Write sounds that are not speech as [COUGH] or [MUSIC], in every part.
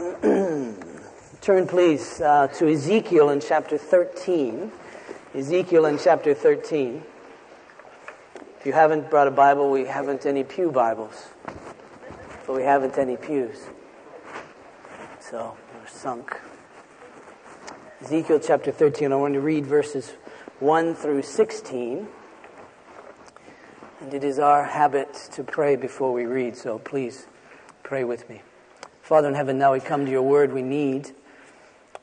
[CLEARS THROAT] Turn, please, uh, to Ezekiel in chapter 13. Ezekiel in chapter 13. If you haven't brought a Bible, we haven't any Pew Bibles. But we haven't any pews. So, we're sunk. Ezekiel chapter 13, I want to read verses 1 through 16. And it is our habit to pray before we read, so please pray with me. Father in heaven, now we come to your word. We need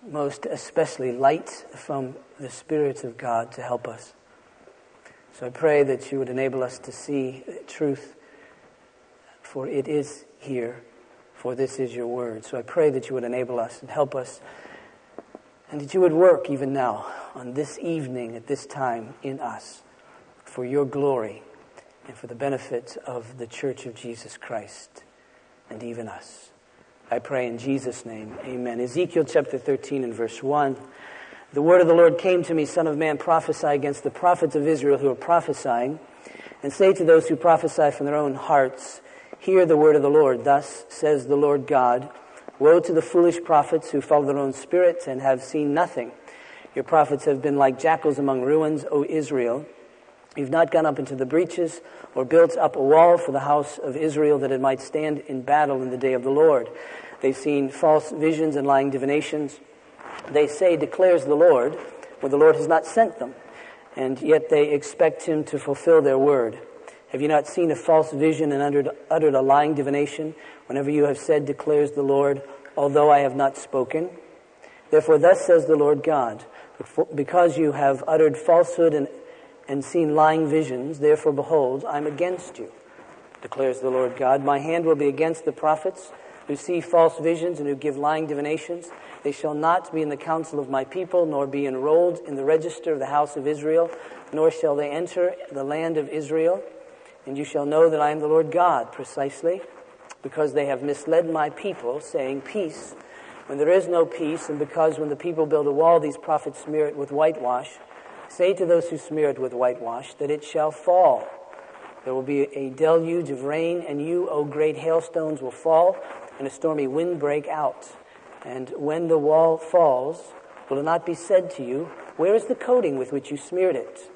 most especially light from the Spirit of God to help us. So I pray that you would enable us to see truth, for it is here, for this is your word. So I pray that you would enable us and help us, and that you would work even now, on this evening, at this time, in us, for your glory and for the benefit of the Church of Jesus Christ and even us. I pray in Jesus' name, amen. Ezekiel chapter 13 and verse 1. The word of the Lord came to me, Son of man, prophesy against the prophets of Israel who are prophesying, and say to those who prophesy from their own hearts, Hear the word of the Lord. Thus says the Lord God Woe to the foolish prophets who follow their own spirits and have seen nothing. Your prophets have been like jackals among ruins, O Israel. You've not gone up into the breaches or built up a wall for the house of Israel that it might stand in battle in the day of the Lord. They've seen false visions and lying divinations. They say, declares the Lord, when the Lord has not sent them, and yet they expect him to fulfill their word. Have you not seen a false vision and uttered, uttered a lying divination whenever you have said, declares the Lord, although I have not spoken? Therefore, thus says the Lord God, because you have uttered falsehood and and seen lying visions, therefore behold, I'm against you, declares the Lord God. My hand will be against the prophets who see false visions and who give lying divinations. They shall not be in the council of my people, nor be enrolled in the register of the house of Israel, nor shall they enter the land of Israel. And you shall know that I am the Lord God, precisely, because they have misled my people, saying, Peace, when there is no peace, and because when the people build a wall, these prophets smear it with whitewash. Say to those who smear it with whitewash that it shall fall. There will be a deluge of rain, and you, O great hailstones, will fall, and a stormy wind break out. And when the wall falls, will it not be said to you, Where is the coating with which you smeared it?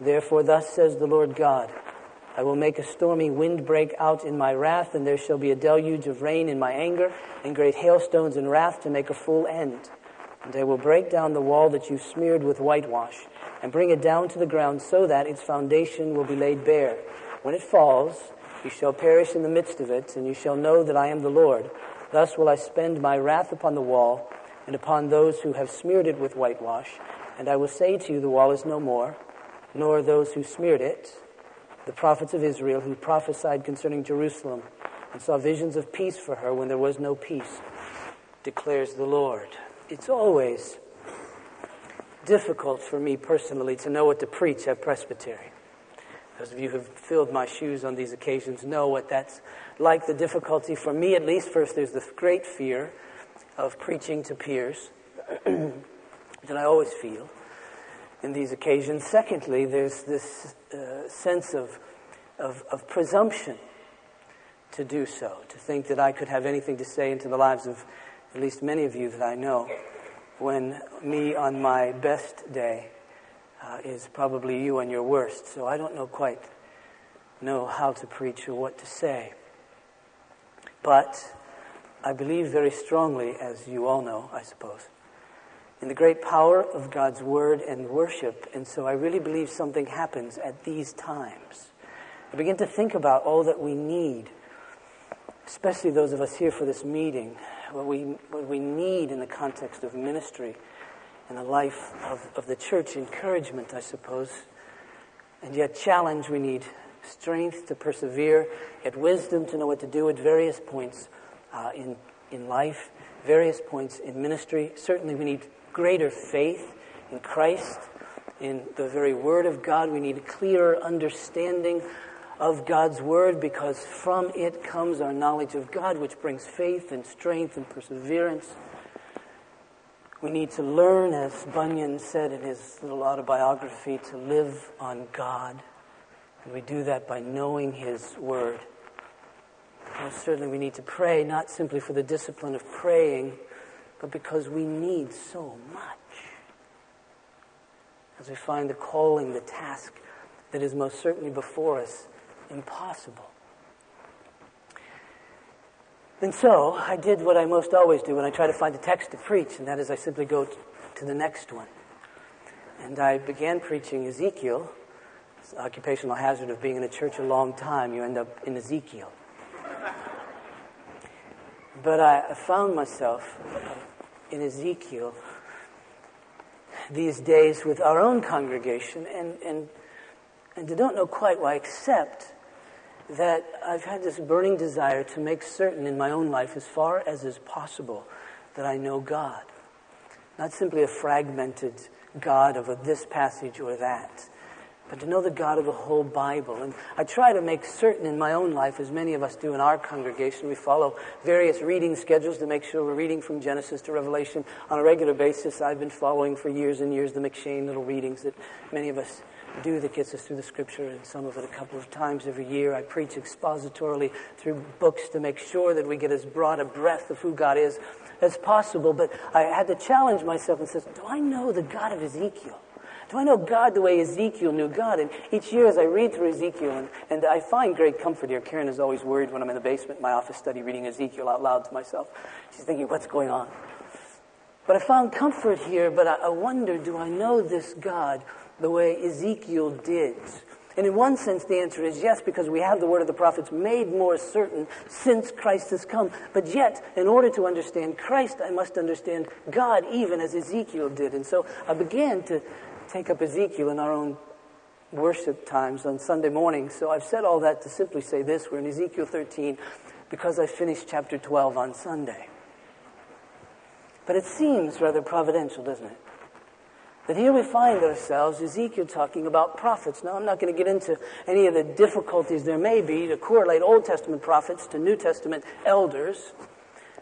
Therefore, thus says the Lord God I will make a stormy wind break out in my wrath, and there shall be a deluge of rain in my anger, and great hailstones in wrath to make a full end. And I will break down the wall that you smeared with whitewash and bring it down to the ground so that its foundation will be laid bare. When it falls, you shall perish in the midst of it, and you shall know that I am the Lord. Thus will I spend my wrath upon the wall and upon those who have smeared it with whitewash. And I will say to you, the wall is no more, nor those who smeared it, the prophets of Israel who prophesied concerning Jerusalem and saw visions of peace for her when there was no peace, declares the Lord. It's always difficult for me personally to know what to preach at Presbytery. Those of you who've filled my shoes on these occasions know what that's like. The difficulty, for me at least, first, there's the great fear of preaching to peers [CLEARS THROAT] that I always feel in these occasions. Secondly, there's this uh, sense of, of, of presumption to do so, to think that I could have anything to say into the lives of at least many of you that I know when me on my best day uh, is probably you on your worst. So I don't know quite know how to preach or what to say. But I believe very strongly, as you all know, I suppose, in the great power of God's word and worship. And so I really believe something happens at these times. I begin to think about all that we need, especially those of us here for this meeting, what we, what we need in the context of ministry and the life of, of the church. Encouragement, I suppose. And yet, challenge. We need strength to persevere, yet wisdom to know what to do at various points uh, in, in life, various points in ministry. Certainly, we need greater faith in Christ, in the very Word of God. We need a clearer understanding of God's Word because from it comes our knowledge of God, which brings faith and strength and perseverance. We need to learn, as Bunyan said in his little autobiography, to live on God. And we do that by knowing His Word. Most certainly, we need to pray not simply for the discipline of praying, but because we need so much. As we find the calling, the task that is most certainly before us impossible. And so I did what I most always do when I try to find a text to preach, and that is I simply go to the next one. And I began preaching Ezekiel. It's the occupational hazard of being in a church a long time. You end up in Ezekiel. But I found myself in Ezekiel these days with our own congregation, and, and, and I don't know quite why, except that I've had this burning desire to make certain in my own life, as far as is possible, that I know God. Not simply a fragmented God of a, this passage or that, but to know the God of the whole Bible. And I try to make certain in my own life, as many of us do in our congregation, we follow various reading schedules to make sure we're reading from Genesis to Revelation on a regular basis. I've been following for years and years the M'Cheyne little readings that many of us do that gets us through the scripture, and some of it a couple of times every year. I preach expositorily through books to make sure that we get as broad a breadth of who God is as possible. But I had to challenge myself and says, Do I know the God of Ezekiel? Do I know God the way Ezekiel knew God? And each year as I read through Ezekiel, and, and I find great comfort here. Karen is always worried when I'm in the basement in my office study reading Ezekiel out loud to myself. She's thinking, what's going on? But I found comfort here, but I, I wonder, do I know this God the way Ezekiel did? And in one sense, the answer is yes, because we have the word of the prophets made more certain since Christ has come. But yet, in order to understand Christ, I must understand God even as Ezekiel did. And so I began to take up Ezekiel in our own worship times on Sunday morning. So I've said all that to simply say this. We're in Ezekiel 13 because I finished chapter 12 on Sunday. But it seems rather providential, doesn't it? That here we find ourselves, Ezekiel talking about prophets. Now, I'm not going to get into any of the difficulties there may be to correlate Old Testament prophets to New Testament elders.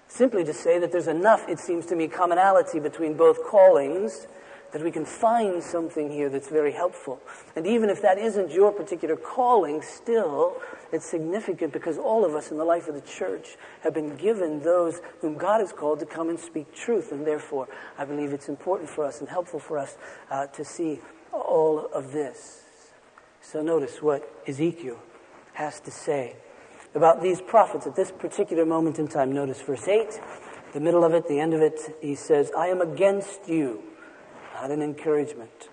Simply to say that there's enough, it seems to me, commonality between both callings that we can find something here that's very helpful. And even if that isn't your particular calling, still, it's significant because all of us in the life of the church have been given those whom God has called to come and speak truth. And therefore, I believe it's important for us and helpful for us uh, to see all of this. So notice what Ezekiel has to say about these prophets at this particular moment in time. Notice verse 8, the middle of it, the end of it, he says, I am against you not an encouragement,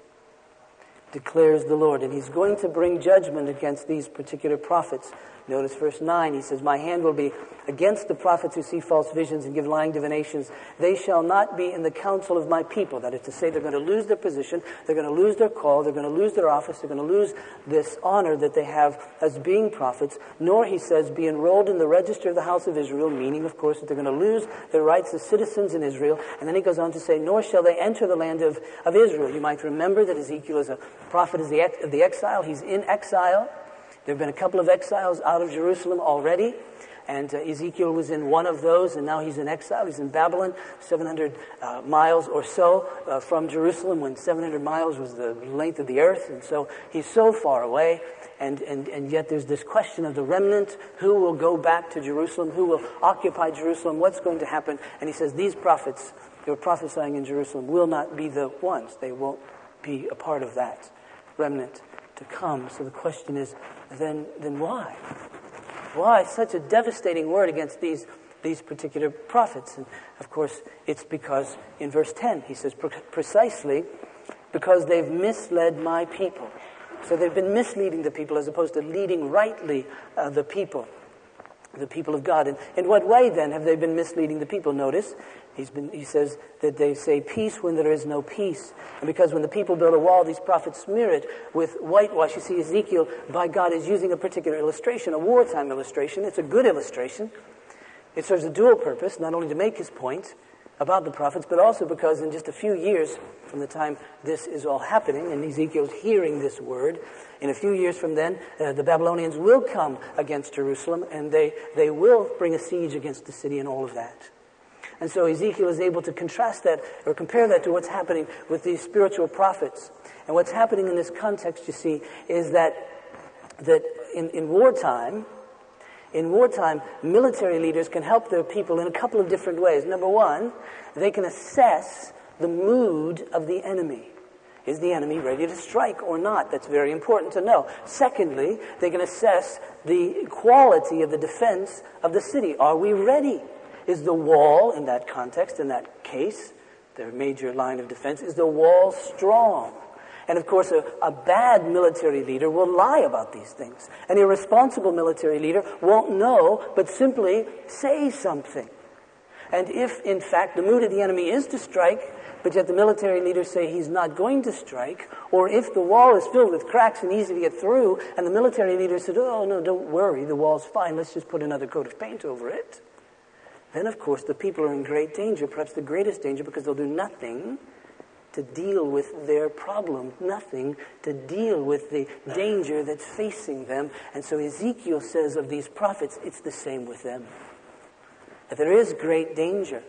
declares the Lord. And he's going to bring judgment against these particular prophets. Notice verse 9, he says, My hand will be against the prophets who see false visions and give lying divinations. They shall not be in the council of my people. That is to say, they're going to lose their position, they're going to lose their call, they're going to lose their office, they're going to lose this honor that they have as being prophets. Nor, he says, be enrolled in the register of the house of Israel, meaning, of course, that they're going to lose their rights as citizens in Israel. And then he goes on to say, Nor shall they enter the land of, of Israel. You might remember that Ezekiel is a prophet of the, of the exile. He's in exile. There have been a couple of exiles out of Jerusalem already, and uh, Ezekiel was in one of those, and now he's in exile. He's in Babylon, 700 uh, miles or so uh, from Jerusalem, when 700 miles was the length of the earth, and so he's so far away. And, and, and yet there's this question of the remnant who will go back to Jerusalem, who will occupy Jerusalem, what's going to happen. And he says, These prophets who are prophesying in Jerusalem will not be the ones. They won't be a part of that remnant to come. So the question is, then, then why? Why such a devastating word against these, these particular prophets? And of course, it's because in verse 10, he says, precisely because they've misled my people. So they've been misleading the people as opposed to leading rightly uh, the people the people of God. And in what way then have they been misleading the people? Notice, been, he says that they say peace when there is no peace. And because when the people build a wall, these prophets smear it with whitewash. You see, Ezekiel, by God, is using a particular illustration, a wartime illustration. It's a good illustration. It serves a dual purpose, not only to make his point, about the prophets, but also because in just a few years from the time this is all happening and Ezekiel's hearing this word, in a few years from then, uh, the Babylonians will come against Jerusalem and they, they will bring a siege against the city and all of that. And so Ezekiel is able to contrast that or compare that to what's happening with these spiritual prophets. And what's happening in this context, you see, is that, that in, in wartime, In wartime, military leaders can help their people in a couple of different ways. Number one, they can assess the mood of the enemy. Is the enemy ready to strike or not? That's very important to know. Secondly, they can assess the quality of the defense of the city. Are we ready? Is the wall, in that context, in that case, their major line of defense, is the wall strong? And of course, a, a, bad military leader will lie about these things. An irresponsible military leader won't know, but simply say something. And if, in fact, the mood of the enemy is to strike, but yet the military leaders say he's not going to strike, or if the wall is filled with cracks and easy to get through, and the military leaders said, oh, no, don't worry, the wall's fine, let's just put another coat of paint over it, then of course the people are in great danger, perhaps the greatest danger, because they'll do nothing to deal with their problem, nothing to deal with the danger that's facing them. And so Ezekiel says of these prophets, it's the same with them. That there is great danger.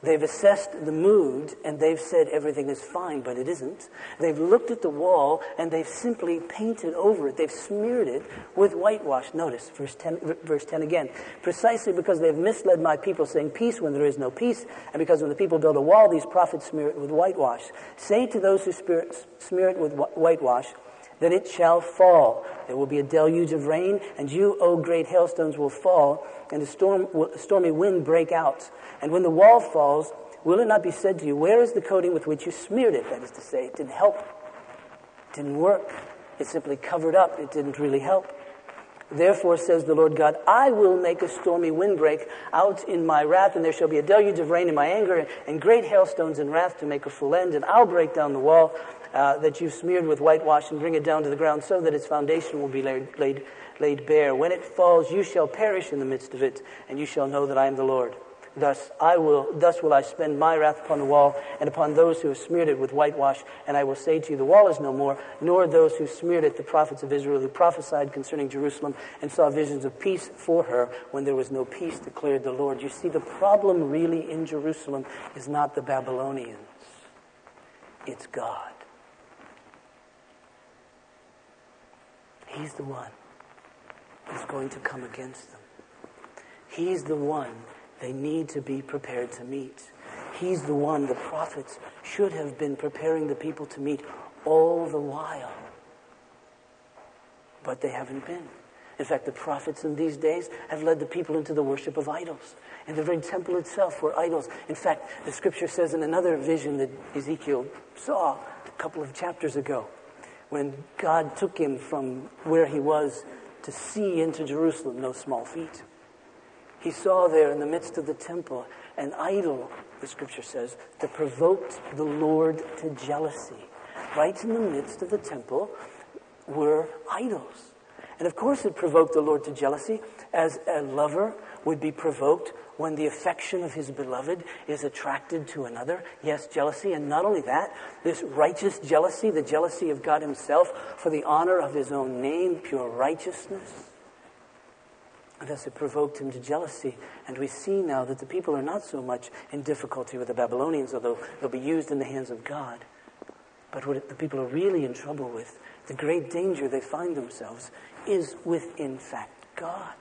They've assessed the mood and they've said everything is fine, but it isn't. They've looked at the wall and they've simply painted over it. They've smeared it with whitewash. Notice verse 10, verse 10 again. Precisely because they've misled my people saying peace when there is no peace, and because when the people build a wall, these prophets smear it with whitewash. Say to those who smear it with whitewash, that it shall fall. There will be a deluge of rain, and you, O great hailstones, will fall, and a, storm, a stormy wind break out. And when the wall falls, will it not be said to you, Where is the coating with which you smeared it? That is to say, it didn't help. It didn't work. It simply covered up. It didn't really help. Therefore, says the Lord God, I will make a stormy wind break out in my wrath, and there shall be a deluge of rain in my anger, and great hailstones in wrath to make a full end, and I'll break down the wall uh, that you've smeared with whitewash and bring it down to the ground so that its foundation will be laid, laid, laid bare. When it falls, you shall perish in the midst of it, and you shall know that I am the Lord. Thus I will, thus will I spend my wrath upon the wall and upon those who have smeared it with whitewash. And I will say to you, the wall is no more, nor those who smeared it, the prophets of Israel, who prophesied concerning Jerusalem and saw visions of peace for her when there was no peace, declared the Lord. You see, the problem really in Jerusalem is not the Babylonians. It's God. He's the one who's going to come against them. He's the one they need to be prepared to meet. He's the one the prophets should have been preparing the people to meet all the while. But they haven't been. In fact, the prophets in these days have led the people into the worship of idols. And the very temple itself were idols. In fact, the scripture says in another vision that Ezekiel saw a couple of chapters ago, when God took him from where he was to see into Jerusalem, no small feat. He saw there in the midst of the temple an idol, the scripture says, that provoked the Lord to jealousy. Right in the midst of the temple were idols. And of course, it provoked the Lord to jealousy as a lover would be provoked when the affection of his beloved is attracted to another. Yes, jealousy. And not only that, this righteous jealousy, the jealousy of God himself for the honor of his own name, pure righteousness. And thus it provoked him to jealousy. And we see now that the people are not so much in difficulty with the Babylonians, although they'll be used in the hands of God. But what the people are really in trouble with, the great danger they find themselves, is with, in fact, God.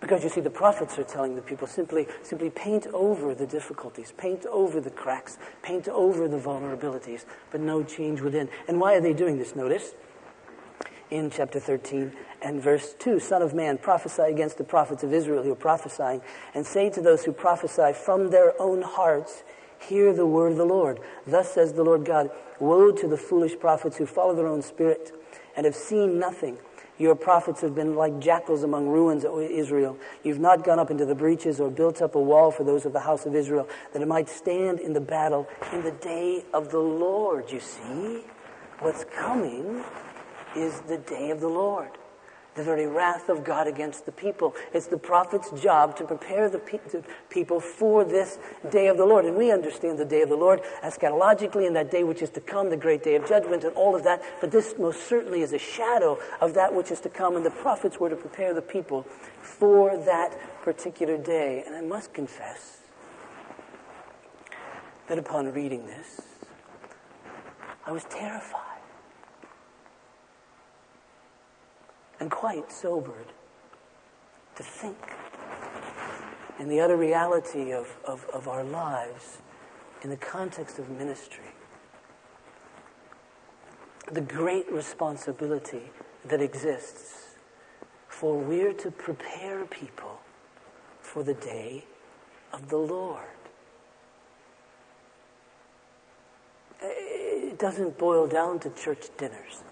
Because you see, the prophets are telling the people simply, simply paint over the difficulties, paint over the cracks, paint over the vulnerabilities, but no change within. And why are they doing this? Notice in chapter 13 and verse 2 Son of man, prophesy against the prophets of Israel who are prophesying, and say to those who prophesy from their own hearts, Hear the word of the Lord. Thus says the Lord God Woe to the foolish prophets who follow their own spirit and have seen nothing your prophets have been like jackals among ruins, O Israel. You've not gone up into the breaches or built up a wall for those of the house of Israel, that it might stand in the battle in the day of the Lord. You see, what's coming is the day of the Lord the very wrath of God against the people. It's the prophet's job to prepare the, pe- the, people for this day of the Lord. And we understand the day of the Lord eschatologically in that day which is to come, the great day of judgment and all of that. But this most certainly is a shadow of that which is to come. And the prophets were to prepare the people for that particular day. And I must confess that upon reading this, I was terrified. And quite sobered to think in the utter reality of, of, of our lives in the context of ministry. The great responsibility that exists for we're to prepare people for the day of the Lord. It doesn't boil down to church dinners.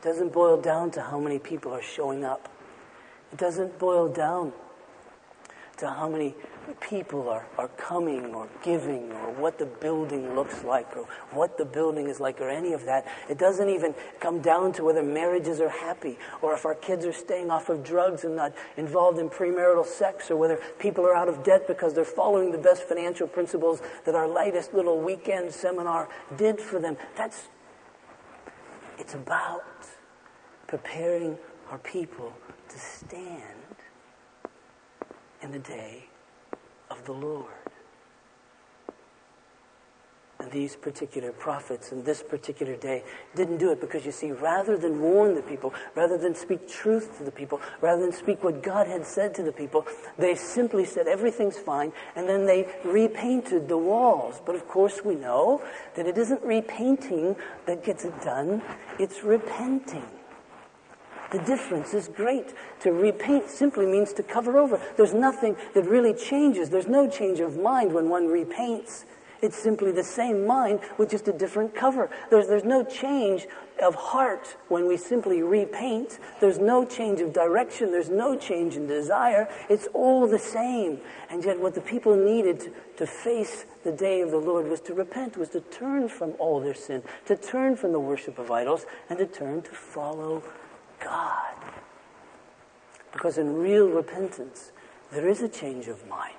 It doesn't boil down to how many people are showing up. It doesn't boil down to how many people are, are coming or giving or what the building looks like or what the building is like or any of that. It doesn't even come down to whether marriages are happy or if our kids are staying off of drugs and not involved in premarital sex or whether people are out of debt because they're following the best financial principles that our latest little weekend seminar did for them. That's, it's about preparing our people to stand in the day of the Lord. And these particular prophets in this particular day didn't do it because you see, rather than warn the people, rather than speak truth to the people, rather than speak what God had said to the people, they simply said everything's fine and then they repainted the walls. But of course, we know that it isn't repainting that gets it done, it's repenting. The difference is great. To repaint simply means to cover over. There's nothing that really changes. There's no change of mind when one repaints. It's simply the same mind with just a different cover. There's, there's no change of heart when we simply repaint. There's no change of direction. There's no change in desire. It's all the same. And yet what the people needed to, to face the day of the Lord was to repent, was to turn from all their sin, to turn from the worship of idols, and to turn to follow God. Because in real repentance, there is a change of mind.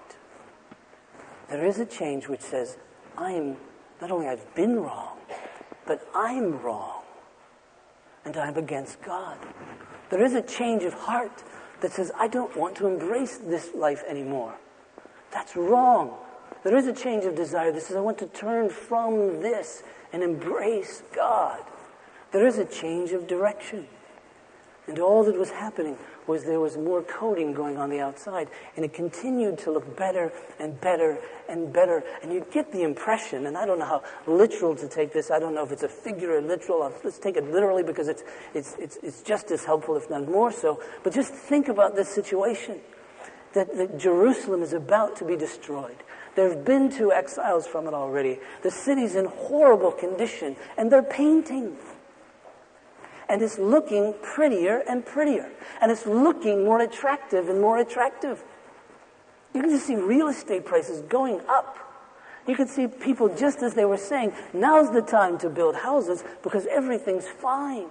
There is a change which says, I'm, not only I've been wrong, but I'm wrong. And I'm against God. There is a change of heart that says, I don't want to embrace this life anymore. That's wrong. There is a change of desire that says, I want to turn from this and embrace God. There is a change of direction. And all that was happening was there was more coating going on the outside, and it continued to look better and better and better. And you get the impression, and I don't know how literal to take this. I don't know if it's a figure or literal. Let's take it literally because it's, it's, it's, it's just as helpful, if not more so. But just think about this situation that, that Jerusalem is about to be destroyed. There have been two exiles from it already. The city's in horrible condition, and they're painting and it's looking prettier and prettier. And it's looking more attractive and more attractive. You can just see real estate prices going up. You can see people just as they were saying, now's the time to build houses because everything's fine.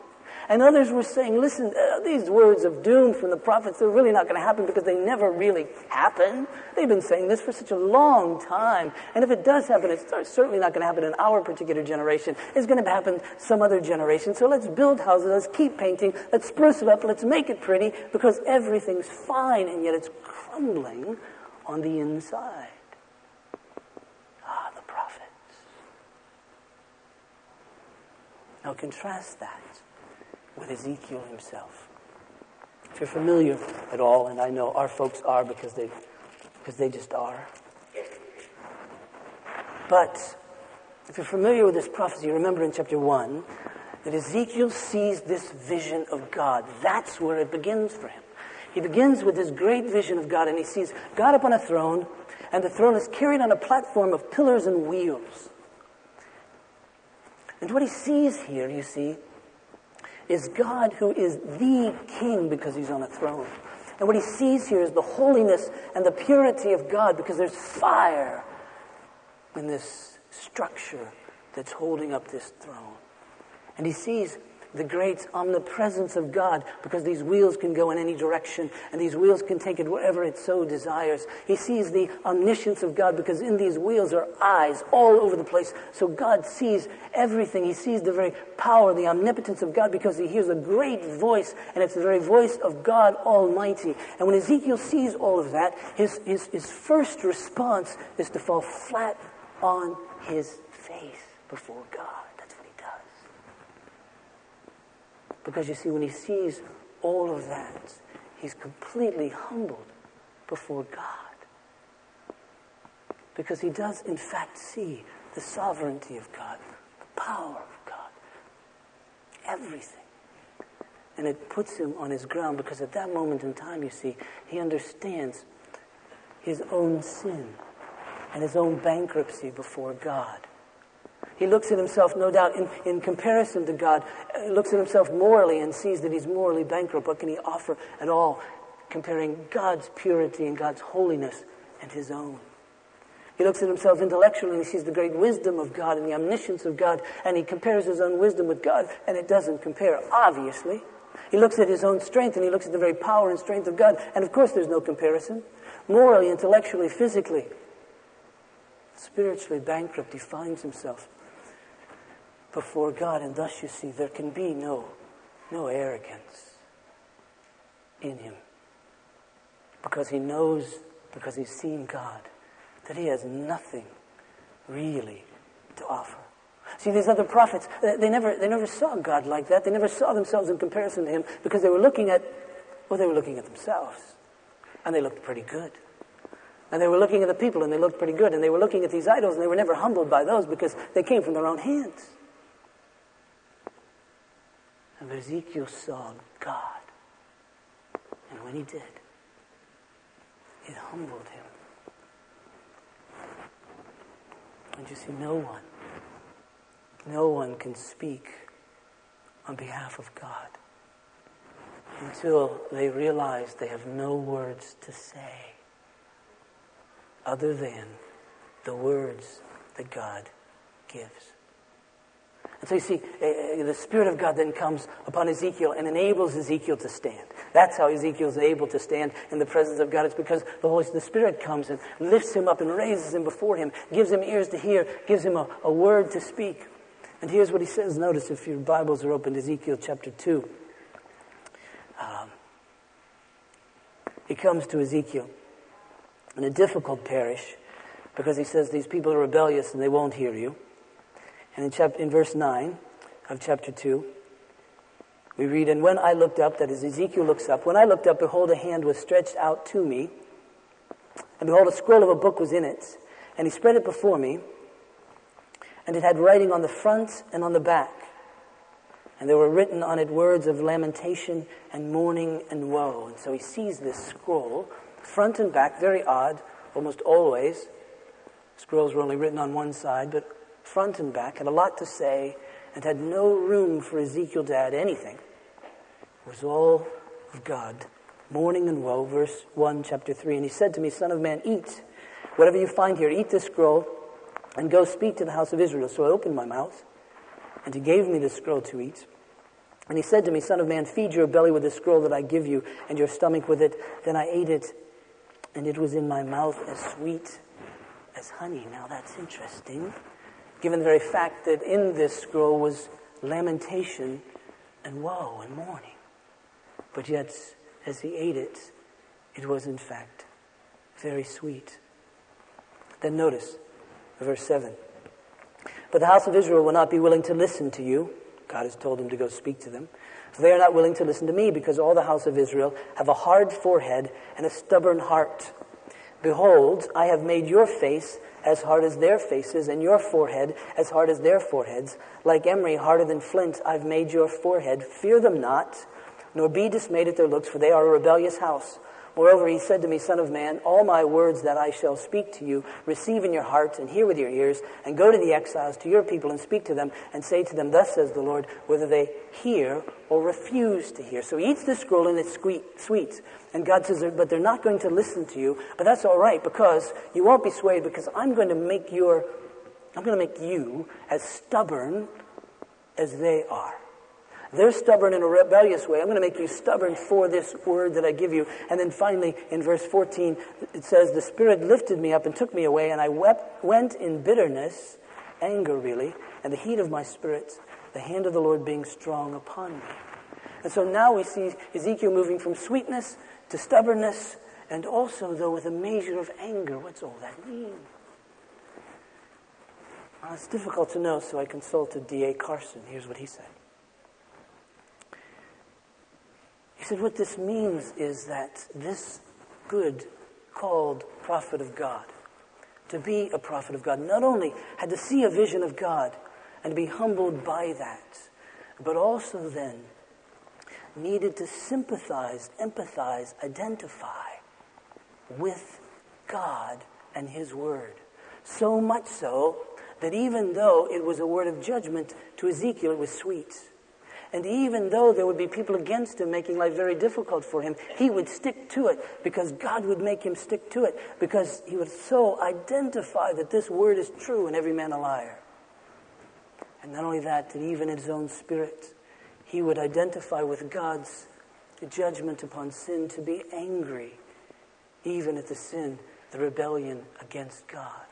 And others were saying, listen, uh, these words of doom from the prophets, they're really not going to happen because they never really happen. They've been saying this for such a long time. And if it does happen, it's certainly not going to happen in our particular generation. It's going to happen some other generation. So let's build houses, let's keep painting, let's spruce it up, let's make it pretty because everything's fine and yet it's crumbling on the inside. Ah, the prophets. Now contrast that with Ezekiel himself. If you're familiar at all, and I know our folks are because they, because they just are. But if you're familiar with this prophecy, remember in chapter 1 that Ezekiel sees this vision of God. That's where it begins for him. He begins with this great vision of God, and he sees God upon a throne, and the throne is carried on a platform of pillars and wheels. And what he sees here, you see, is God who is the king because he's on a throne. And what he sees here is the holiness and the purity of God because there's fire in this structure that's holding up this throne. And he sees the great omnipresence of God because these wheels can go in any direction and these wheels can take it wherever it so desires. He sees the omniscience of God because in these wheels are eyes all over the place. So God sees everything. He sees the very power, the omnipotence of God because he hears a great voice and it's the very voice of God Almighty. And when Ezekiel sees all of that, his, his, his first response is to fall flat on his face before God. Because you see, when he sees all of that, he's completely humbled before God. Because he does, in fact, see the sovereignty of God, the power of God, everything. And it puts him on his ground because at that moment in time, you see, he understands his own sin and his own bankruptcy before God. He looks at himself, no doubt, in, in comparison to God, he uh, looks at himself morally and sees that he's morally bankrupt. What can he offer at all, comparing God's purity and God's holiness and his own? He looks at himself intellectually and he sees the great wisdom of God and the omniscience of God, and he compares his own wisdom with God, and it doesn't compare, obviously. He looks at his own strength and he looks at the very power and strength of God, and of course there's no comparison. Morally, intellectually, physically, spiritually bankrupt, he finds himself before God, and thus you see there can be no, no arrogance in him. Because he knows, because he's seen God that he has nothing really to offer. See, these other prophets, they never, they never saw God like that. They never saw themselves in comparison to him because they were looking at, well, they were looking at themselves. And they looked pretty good. And they were looking at the people and they looked pretty good. And they were looking at these idols and they were never humbled by those because they came from their own hands. And Ezekiel saw God. And when he did, it humbled him. And you see, no one, no one can speak on behalf of God until they realize they have no words to say other than the words that God gives. And so you see, uh, the Spirit of God then comes upon Ezekiel and enables Ezekiel to stand. That's how Ezekiel is able to stand in the presence of God. It's because the Holy the Spirit comes and lifts him up and raises him before him, gives him ears to hear, gives him a, a word to speak. And here's what he says. Notice if your Bibles are open, Ezekiel chapter 2. Um, he comes to Ezekiel in a difficult parish because he says these people are rebellious and they won't hear you. And in, chapter, in verse 9 of chapter 2, we read, And when I looked up, that is, Ezekiel looks up, when I looked up, behold, a hand was stretched out to me, and behold, a scroll of a book was in it, and he spread it before me, and it had writing on the front and on the back. And there were written on it words of lamentation and mourning and woe. And so he sees this scroll, front and back, very odd, almost always. Scrolls were only written on one side, but front and back, had a lot to say, and had no room for Ezekiel to add anything. It was all of God. Mourning and woe, verse 1, chapter 3. And he said to me, Son of man, eat. Whatever you find here, eat this scroll and go speak to the house of Israel. So I opened my mouth, and he gave me the scroll to eat. And he said to me, Son of man, feed your belly with the scroll that I give you, and your stomach with it. Then I ate it, and it was in my mouth as sweet as honey. Now that's interesting given the very fact that in this scroll was lamentation and woe and mourning. But yet, as he ate it, it was in fact very sweet. Then notice verse 7. But the house of Israel will not be willing to listen to you. God has told him to go speak to them. For they are not willing to listen to me because all the house of Israel have a hard forehead and a stubborn heart. Behold, I have made your face as hard as their faces, and your forehead as hard as their foreheads. Like emery, harder than flint, I've made your forehead. Fear them not, nor be dismayed at their looks, for they are a rebellious house. Moreover, he said to me, Son of man, all my words that I shall speak to you, receive in your hearts and hear with your ears, and go to the exiles, to your people, and speak to them, and say to them, Thus says the Lord, whether they hear or refuse to hear. So he eats the scroll, and it's sweet. And God says, But they're not going to listen to you, but that's all right, because you won't be swayed, because I'm going to make your, I'm going to make you as stubborn as they are. They're stubborn in a rebellious way. I'm going to make you stubborn for this word that I give you. And then finally, in verse 14, it says, The Spirit lifted me up and took me away, and I wept, went in bitterness, anger really, and the heat of my spirit, the hand of the Lord being strong upon me. And so now we see Ezekiel moving from sweetness to stubbornness, and also, though, with a measure of anger. What's all that mean? Well, it's difficult to know, so I consulted D.A. Carson. Here's what he said. Said, What this means is that this good, called prophet of God, to be a prophet of God, not only had to see a vision of God and be humbled by that, but also then needed to sympathize, empathize, identify with God and His Word. So much so that even though it was a word of judgment to Ezekiel, it was sweet. And even though there would be people against him making life very difficult for him, he would stick to it because God would make him stick to it because he would so identify that this word is true and every man a liar. And not only that, that even in his own spirit, he would identify with God's judgment upon sin to be angry, even at the sin, the rebellion against God.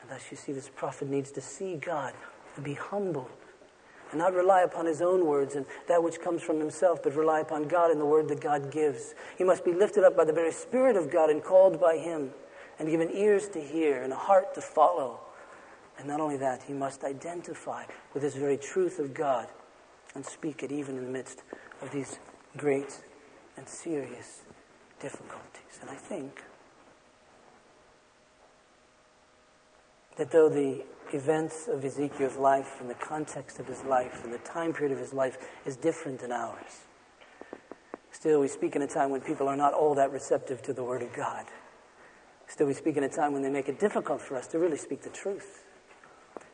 And thus you see this prophet needs to see God, and be humbled and not rely upon his own words and that which comes from himself, but rely upon God and the word that God gives. He must be lifted up by the very Spirit of God and called by him and given ears to hear and a heart to follow. And not only that, he must identify with this very truth of God and speak it even in the midst of these great and serious difficulties. And I think that though the events of Ezekiel's life and the context of his life and the time period of his life is different than ours. Still, we speak in a time when people are not all that receptive to the Word of God. Still, we speak in a time when they make it difficult for us to really speak the truth.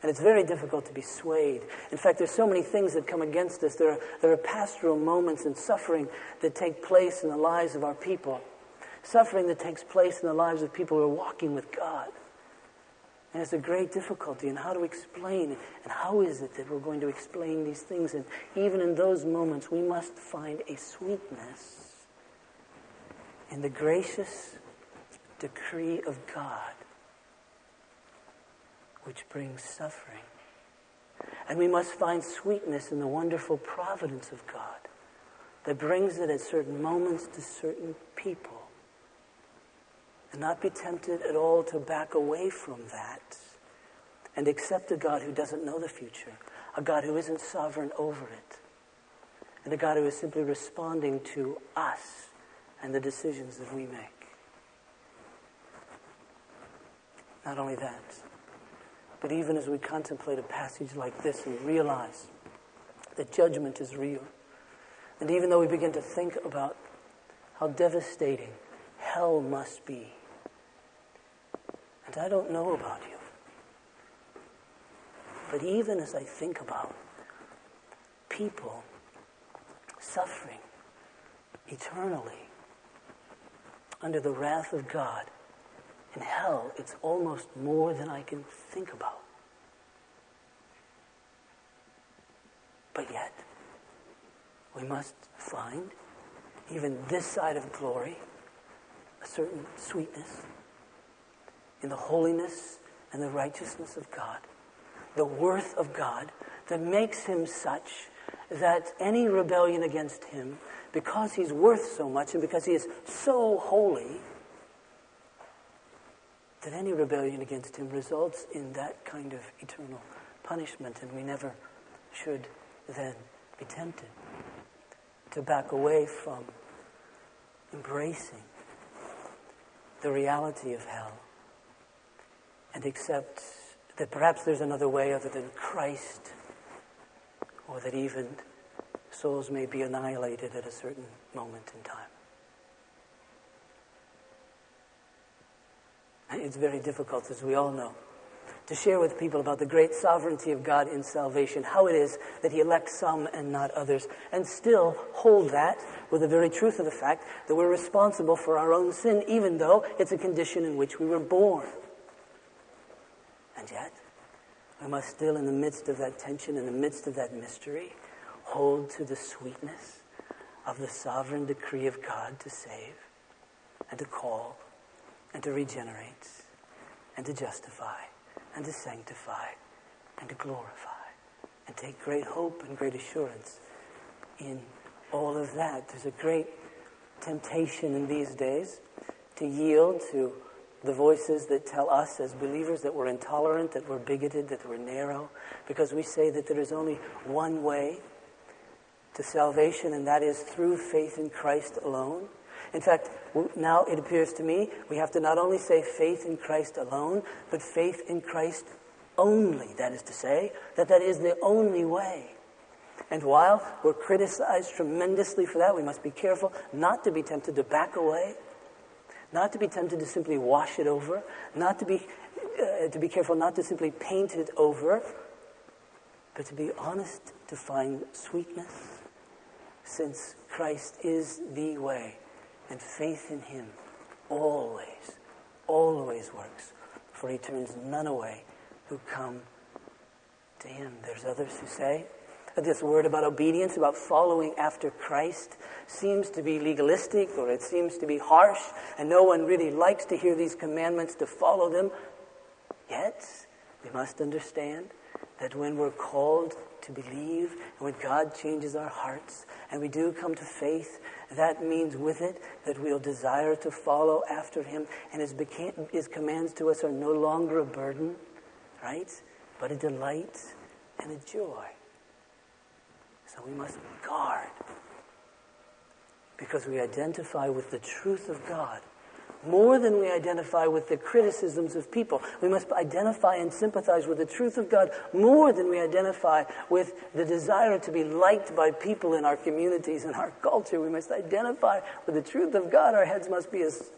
And it's very difficult to be swayed. In fact, there's so many things that come against us. There are, there are pastoral moments and suffering that take place in the lives of our people. Suffering that takes place in the lives of people who are walking with God. And it's a great difficulty. And how to explain, and how is it that we're going to explain these things? And even in those moments, we must find a sweetness in the gracious decree of God, which brings suffering. And we must find sweetness in the wonderful providence of God that brings it at certain moments to certain people and not be tempted at all to back away from that and accept a God who doesn't know the future, a God who isn't sovereign over it, and a God who is simply responding to us and the decisions that we make. Not only that, but even as we contemplate a passage like this and realize that judgment is real, and even though we begin to think about how devastating hell must be. And I don't know about you. But even as I think about people suffering eternally under the wrath of God in hell, it's almost more than I can think about. But yet, we must find, even this side of glory, certain sweetness in the holiness and the righteousness of God, the worth of God that makes him such that any rebellion against him, because he's worth so much and because he is so holy, that any rebellion against him results in that kind of eternal punishment, and we never should then be tempted to back away from embracing the reality of hell and accept that perhaps there's another way other than Christ, or that even souls may be annihilated at a certain moment in time. It's very difficult, as we all know, to share with people about the great sovereignty of God in salvation, how it is that He elects some and not others, and still hold that with the very truth of the fact that we're responsible for our own sin, even though it's a condition in which we were born. And yet, we must still, in the midst of that tension, in the midst of that mystery, hold to the sweetness of the sovereign decree of God to save and to call and to regenerate and to justify and to sanctify and to glorify and take great hope and great assurance in all of that. There's a great temptation in these days to yield to the voices that tell us as believers that we're intolerant, that we're bigoted, that we're narrow, because we say that there is only one way to salvation, and that is through faith in Christ alone. In fact, now it appears to me we have to not only say faith in Christ alone, but faith in Christ only. That is to say, that that is the only way. And while we're criticized tremendously for that, we must be careful not to be tempted to back away, not to be tempted to simply wash it over, not to be, uh, to be careful not to simply paint it over, but to be honest to find sweetness, since Christ is the way, and faith in Him always, always works, for He turns none away who come to Him. There's others who say, that this word about obedience, about following after Christ, seems to be legalistic or it seems to be harsh, and no one really likes to hear these commandments to follow them. Yet, we must understand that when we're called to believe and when God changes our hearts and we do come to faith, that means with it that we'll desire to follow after Him and His, beca- his commands to us are no longer a burden, right? But a delight and a joy. So we must guard because we identify with the truth of God more than we identify with the criticisms of people. We must identify and sympathize with the truth of God more than we identify with the desire to be liked by people in our communities and our culture. We must identify with the truth of God. Our heads must be as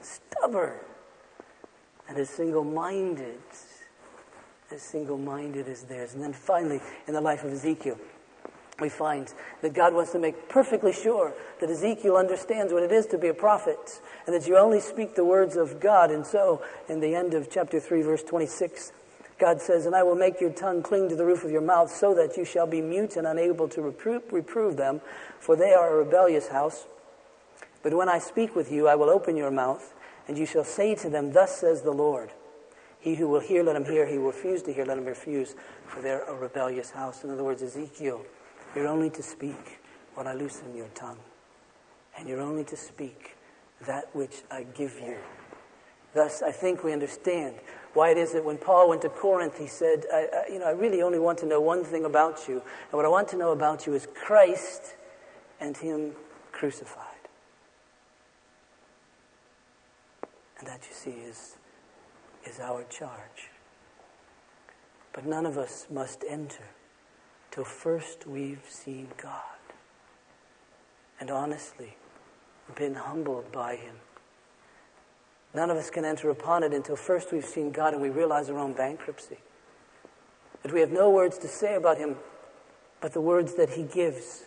stubborn and as single minded, as single minded as theirs. And then finally, in the life of Ezekiel, we find that God wants to make perfectly sure that Ezekiel understands what it is to be a prophet and that you only speak the words of God. And so, in the end of chapter 3, verse 26, God says, And I will make your tongue cling to the roof of your mouth so that you shall be mute and unable to reprove, reprove them, for they are a rebellious house. But when I speak with you, I will open your mouth, and you shall say to them, Thus says the Lord. He who will hear, let him hear. He who will refuse to hear, let him refuse, for they're a rebellious house. In other words, Ezekiel you're only to speak when I loosen your tongue. And you're only to speak that which I give you. Thus, I think we understand why it is that when Paul went to Corinth, he said, I, I, You know, I really only want to know one thing about you. And what I want to know about you is Christ and Him crucified. And that, you see, is, is our charge. But none of us must enter till first we've seen God and honestly been humbled by Him. None of us can enter upon it until first we've seen God and we realize our own bankruptcy. That we have no words to say about Him but the words that He gives.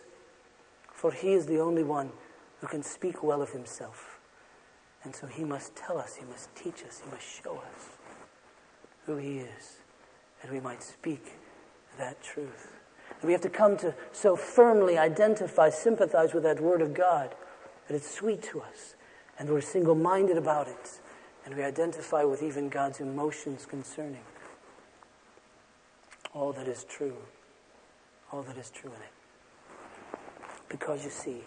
For He is the only one who can speak well of Himself. And so He must tell us, He must teach us, He must show us who He is, that we might speak that truth. And we have to come to so firmly identify, sympathize with that Word of God that it's sweet to us. And we're single minded about it. And we identify with even God's emotions concerning all that is true. All that is true in it. Because you see,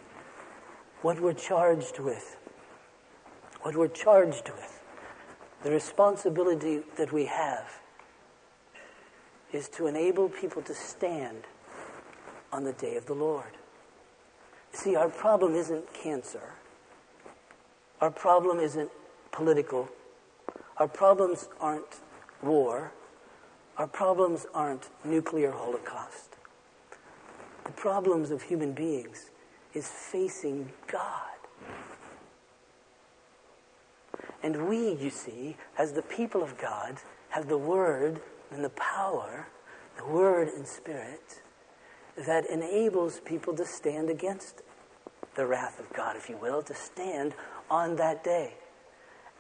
what we're charged with, what we're charged with, the responsibility that we have is to enable people to stand on the day of the Lord. See, our problem isn't cancer. Our problem isn't political. Our problems aren't war. Our problems aren't nuclear holocaust. The problems of human beings is facing God. And we, you see, as the people of God, have the Word and the power, the Word and Spirit, that enables people to stand against the wrath of God, if you will, to stand on that day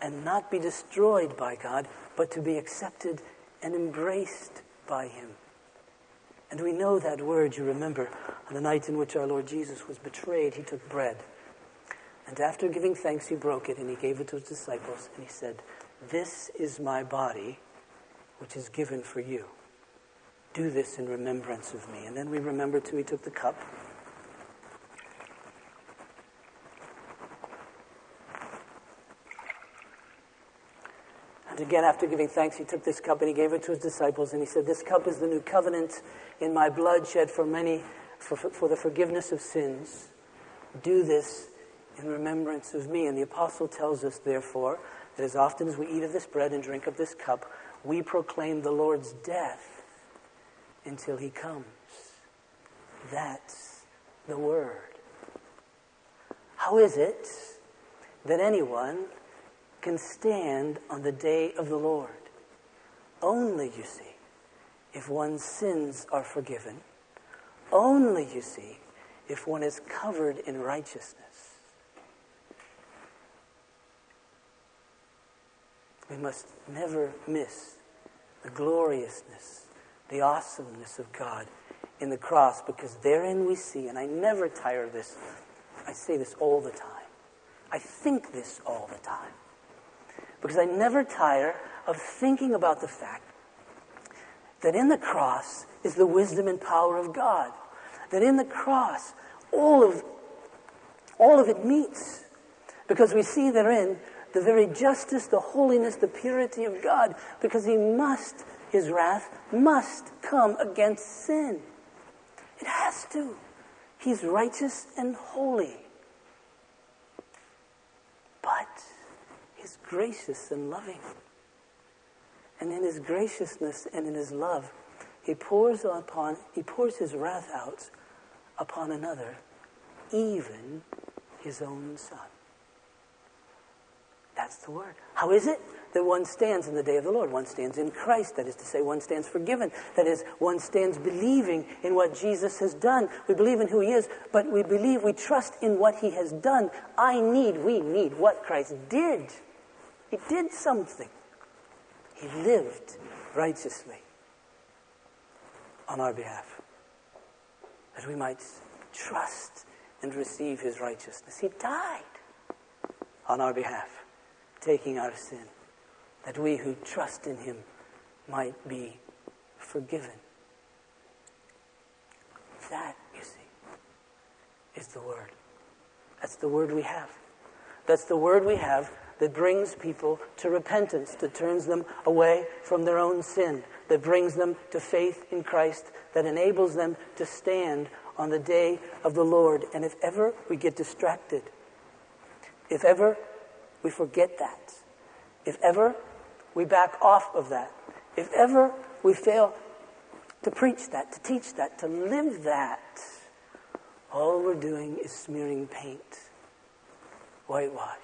and not be destroyed by God, but to be accepted and embraced by Him. And we know that word, you remember, on the night in which our Lord Jesus was betrayed, He took bread. And after giving thanks, He broke it and He gave it to His disciples. And He said, This is my body, which is given for you. Do this in remembrance of me. And then we remember too, he took the cup. And again, after giving thanks, he took this cup and he gave it to his disciples. And he said, This cup is the new covenant in my blood shed for many for, for the forgiveness of sins. Do this in remembrance of me. And the apostle tells us, therefore, that as often as we eat of this bread and drink of this cup, we proclaim the Lord's death until he comes. That's the word. How is it that anyone can stand on the day of the Lord? Only, you see, if one's sins are forgiven. Only, you see, if one is covered in righteousness. We must never miss the gloriousness, the awesomeness of God in the cross because therein we see, and I never tire of this, I say this all the time. I think this all the time. Because I never tire of thinking about the fact that in the cross is the wisdom and power of God. That in the cross, all of, all of it meets. Because we see therein the very justice, the holiness, the purity of God. Because He must, His wrath must come against sin. It has to. He's righteous and holy. But He's gracious and loving. And in His graciousness and in His love, He pours upon, He pours His wrath out upon another, even His own Son. That's the word. How is it that one stands in the day of the Lord? One stands in Christ. That is to say, one stands forgiven. That is, one stands believing in what Jesus has done. We believe in who he is, but we believe, we trust in what he has done. I need, we need what Christ did. He did something. He lived righteously on our behalf. That we might trust and receive his righteousness. He died on our behalf taking our sin, that we who trust in him might be forgiven. That, you see, is the word. That's the word we have. That's the word we have that brings people to repentance, that turns them away from their own sin, that brings them to faith in Christ, that enables them to stand on the day of the Lord. And if ever we get distracted, if ever we forget that. If ever we back off of that, if ever we fail to preach that, to teach that, to live that, all we're doing is smearing paint, whitewash.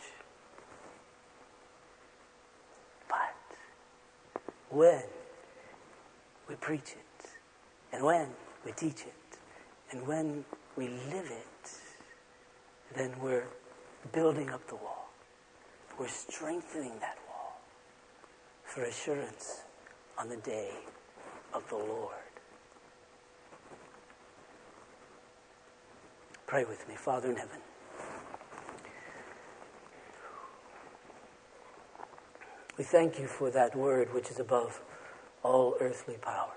But when we preach it, and when we teach it, and when we live it, then we're building up the wall. We're strengthening that wall for assurance on the day of the Lord. Pray with me, Father in heaven. We thank you for that word which is above all earthly powers.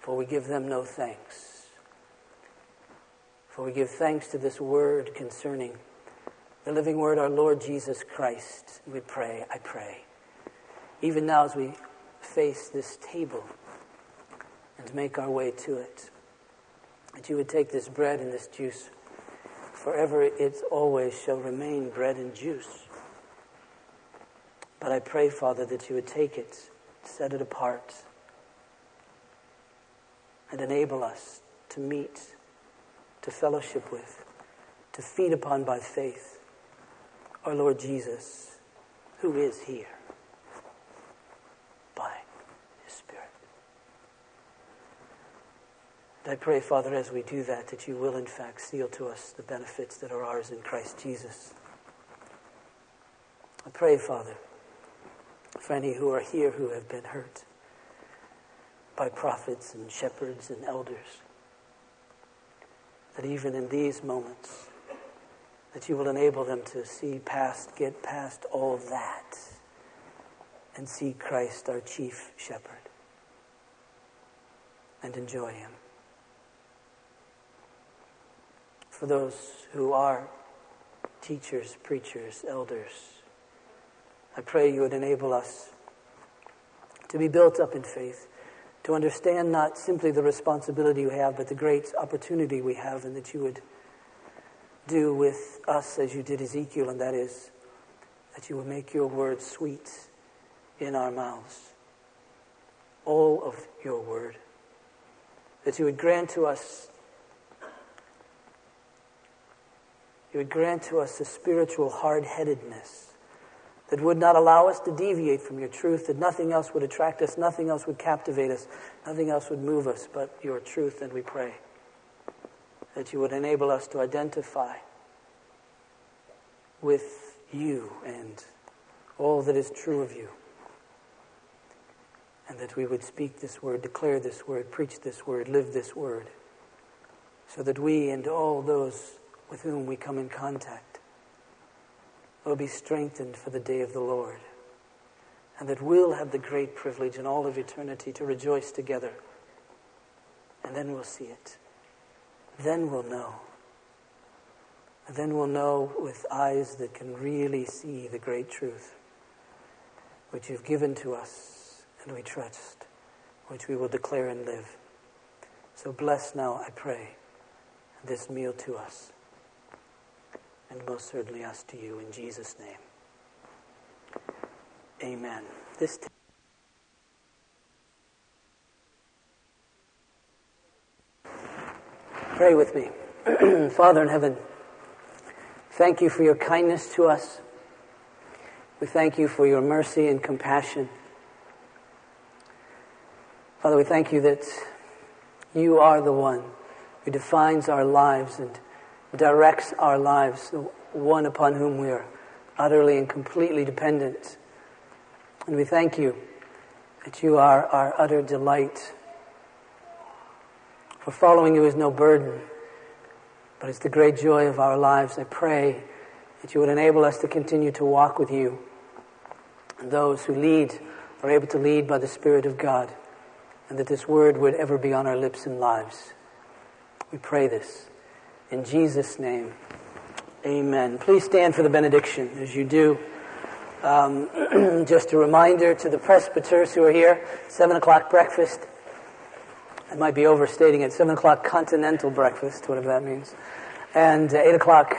For we give them no thanks. For we give thanks to this word concerning the living word, our Lord Jesus Christ. We pray, I pray. Even now, as we face this table and make our way to it, that you would take this bread and this juice. Forever it always shall remain bread and juice. But I pray, Father, that you would take it, set it apart, and enable us to meet, to fellowship with, to feed upon by faith our Lord Jesus, who is here by His Spirit. And I pray, Father, as we do that, that you will in fact seal to us the benefits that are ours in Christ Jesus. I pray, Father, for any who are here who have been hurt by prophets and shepherds and elders, that even in these moments, that you will enable them to see past, get past all that, and see Christ, our chief shepherd, and enjoy him. For those who are teachers, preachers, elders, I pray you would enable us to be built up in faith, to understand not simply the responsibility you have, but the great opportunity we have, and that you would do with us as you did Ezekiel, and that is that you would make your word sweet in our mouths. All of your word. That you would grant to us you would grant to us a spiritual hard headedness that would not allow us to deviate from your truth, that nothing else would attract us, nothing else would captivate us, nothing else would move us but your truth, and we pray that you would enable us to identify with you and all that is true of you. And that we would speak this word, declare this word, preach this word, live this word, so that we and all those with whom we come in contact will be strengthened for the day of the Lord. And that we'll have the great privilege in all of eternity to rejoice together. And then we'll see it. Then we'll know. And then we'll know with eyes that can really see the great truth, which you've given to us and we trust, which we will declare and live. So bless now, I pray, this meal to us and most certainly us to you in Jesus' name. Amen. This t- Pray with me. [CLEARS THROAT] Father in heaven, thank you for your kindness to us. We thank you for your mercy and compassion. Father, we thank you that you are the one who defines our lives and directs our lives, the one upon whom we are utterly and completely dependent. And we thank you that you are our utter delight. For following you is no burden, but it's the great joy of our lives. I pray that you would enable us to continue to walk with you. And those who lead are able to lead by the Spirit of God, and that this word would ever be on our lips and lives. We pray this. In Jesus' name, amen. Please stand for the benediction as you do. Um, [CLEARS THROAT] just a reminder to the presbyters who are here 7 o'clock breakfast. I might be overstating it. 7 o'clock continental breakfast, whatever that means. And uh, 8 o'clock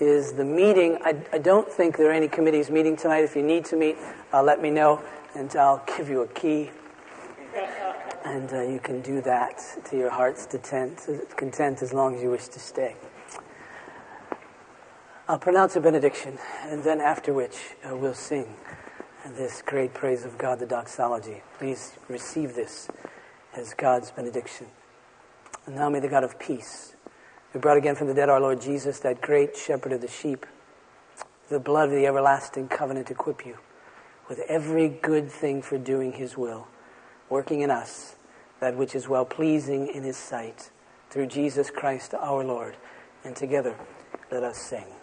is the meeting. I, I, don't think there are any committees meeting tonight. If you need to meet, uh, let me know, and I'll give you a key and uh, you can do that to your heart's content, content as long as you wish to stay. I'll pronounce a benediction, and then after which uh, we'll sing this great praise of God, the doxology. Please receive this as God's benediction. And now may the God of peace, who brought again from the dead our Lord Jesus, that great shepherd of the sheep, the blood of the everlasting covenant equip you with every good thing for doing his will working in us that which is well pleasing in his sight through Jesus Christ our Lord. And together, let us sing.